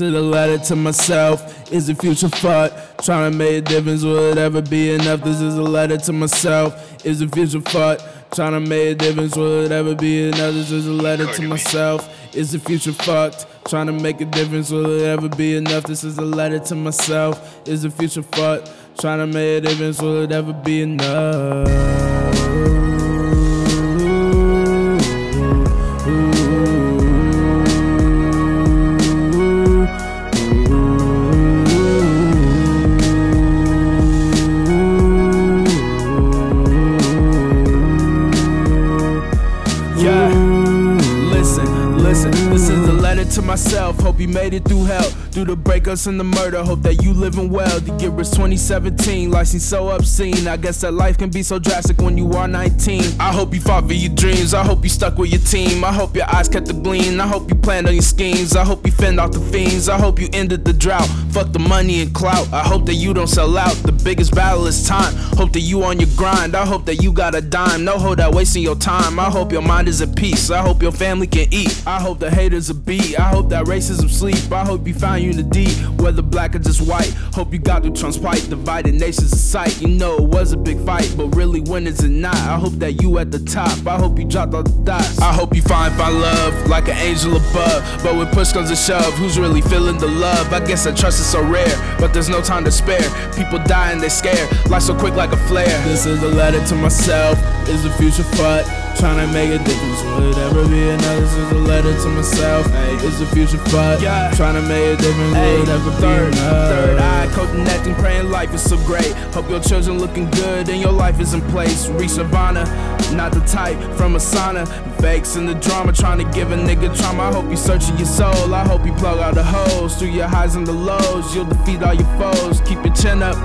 To the letter to myself, is the future fucked? Trying to make a difference, will it ever be enough? This is a letter to myself, is the future fucked? Trying to make a difference, will it ever be enough? This is a letter to myself, is the future fucked? Trying to make a difference, will it ever be enough? This is a letter to myself, is the future fucked? Trying to make a difference, will it ever be enough? To myself. Hope you made it through hell, through the breakups and the murder. Hope that you living well. The year is 2017, life seems so obscene. I guess that life can be so drastic when you are 19. I hope you fought for your dreams. I hope you stuck with your team. I hope your eyes kept the gleam. I hope you planned on your schemes. I hope you fend off the fiends. I hope you ended the drought. Fuck the money and clout. I hope that you don't sell out. The biggest battle is time. Hope that you on your grind. I hope that you got a dime. No hold out wasting your time. I hope your mind is at peace. I hope your family can eat. I hope the haters are beat. I hope that racism sleep. I hope you found unity, whether black or just white. Hope you got through fight. Divided nations of sight. You know it was a big fight, but really when is it not? I hope that you at the top. I hope you dropped all the dots. I hope you find find love like an angel above. But when push comes to shove, who's really feeling the love? I guess that trust is so rare, but there's no time to spare. People die and they scared. Life so quick like a flare. This is a letter to myself. Is the future fucked? Trying to make a difference. Will it ever be enough? This is a letter to myself. Hey, is the future fucked? Yeah. Trying to make a difference. Hey, Will it ever third, be enough? third eye, connecting, praying life is so great. Hope your children looking good and your life is in place. Reach Nirvana, not the type from a sauna. Fakes in the drama, trying to give a nigga trauma. I hope you searching your soul. I hope you plug all the holes through your highs and the lows. You'll defeat all your foes. Keep your chin up.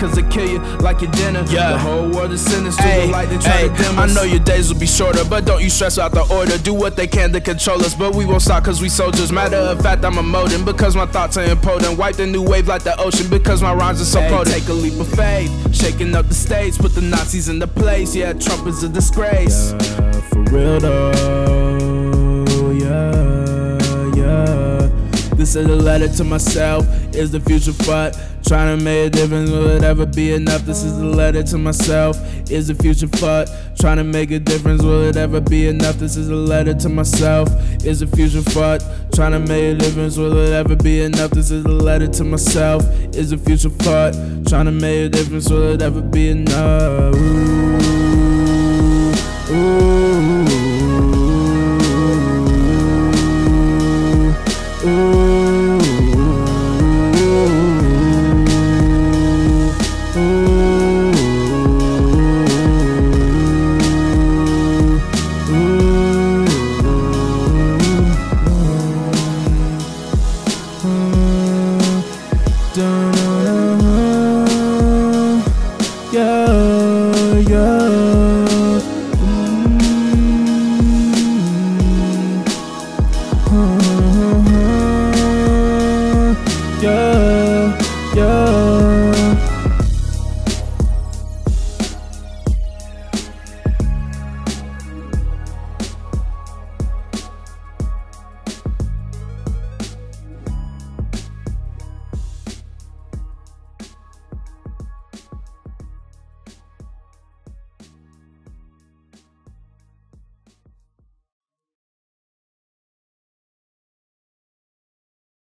Cause they kill you like your dinner. Yeah. The whole world is sinister. Hey, the light they try to dim us. I know your days will be shorter, but don't you stress out the order. Do what they can to control us, but we won't stop cause we soldiers. Matter of fact, I'm emoting because my thoughts are impotent. Wipe the new wave like the ocean because my rhymes are so Hey, potent. take a leap of faith, shaking up the stage, put the Nazis into place. Yeah, Trump is a disgrace. Yeah, for real though, yeah, yeah. This is a letter to myself. Is the future fucked? Trying to make a difference, will it ever be enough? This is a letter to myself. Is the future fucked? Trying to make a difference, will it ever be enough? This is a letter to myself. Is the future fucked? Trying to make a difference, will it ever be enough? This is a letter to myself. Is the future fucked? Trying to make a difference, will it ever be enough? Ooh. Mm, don't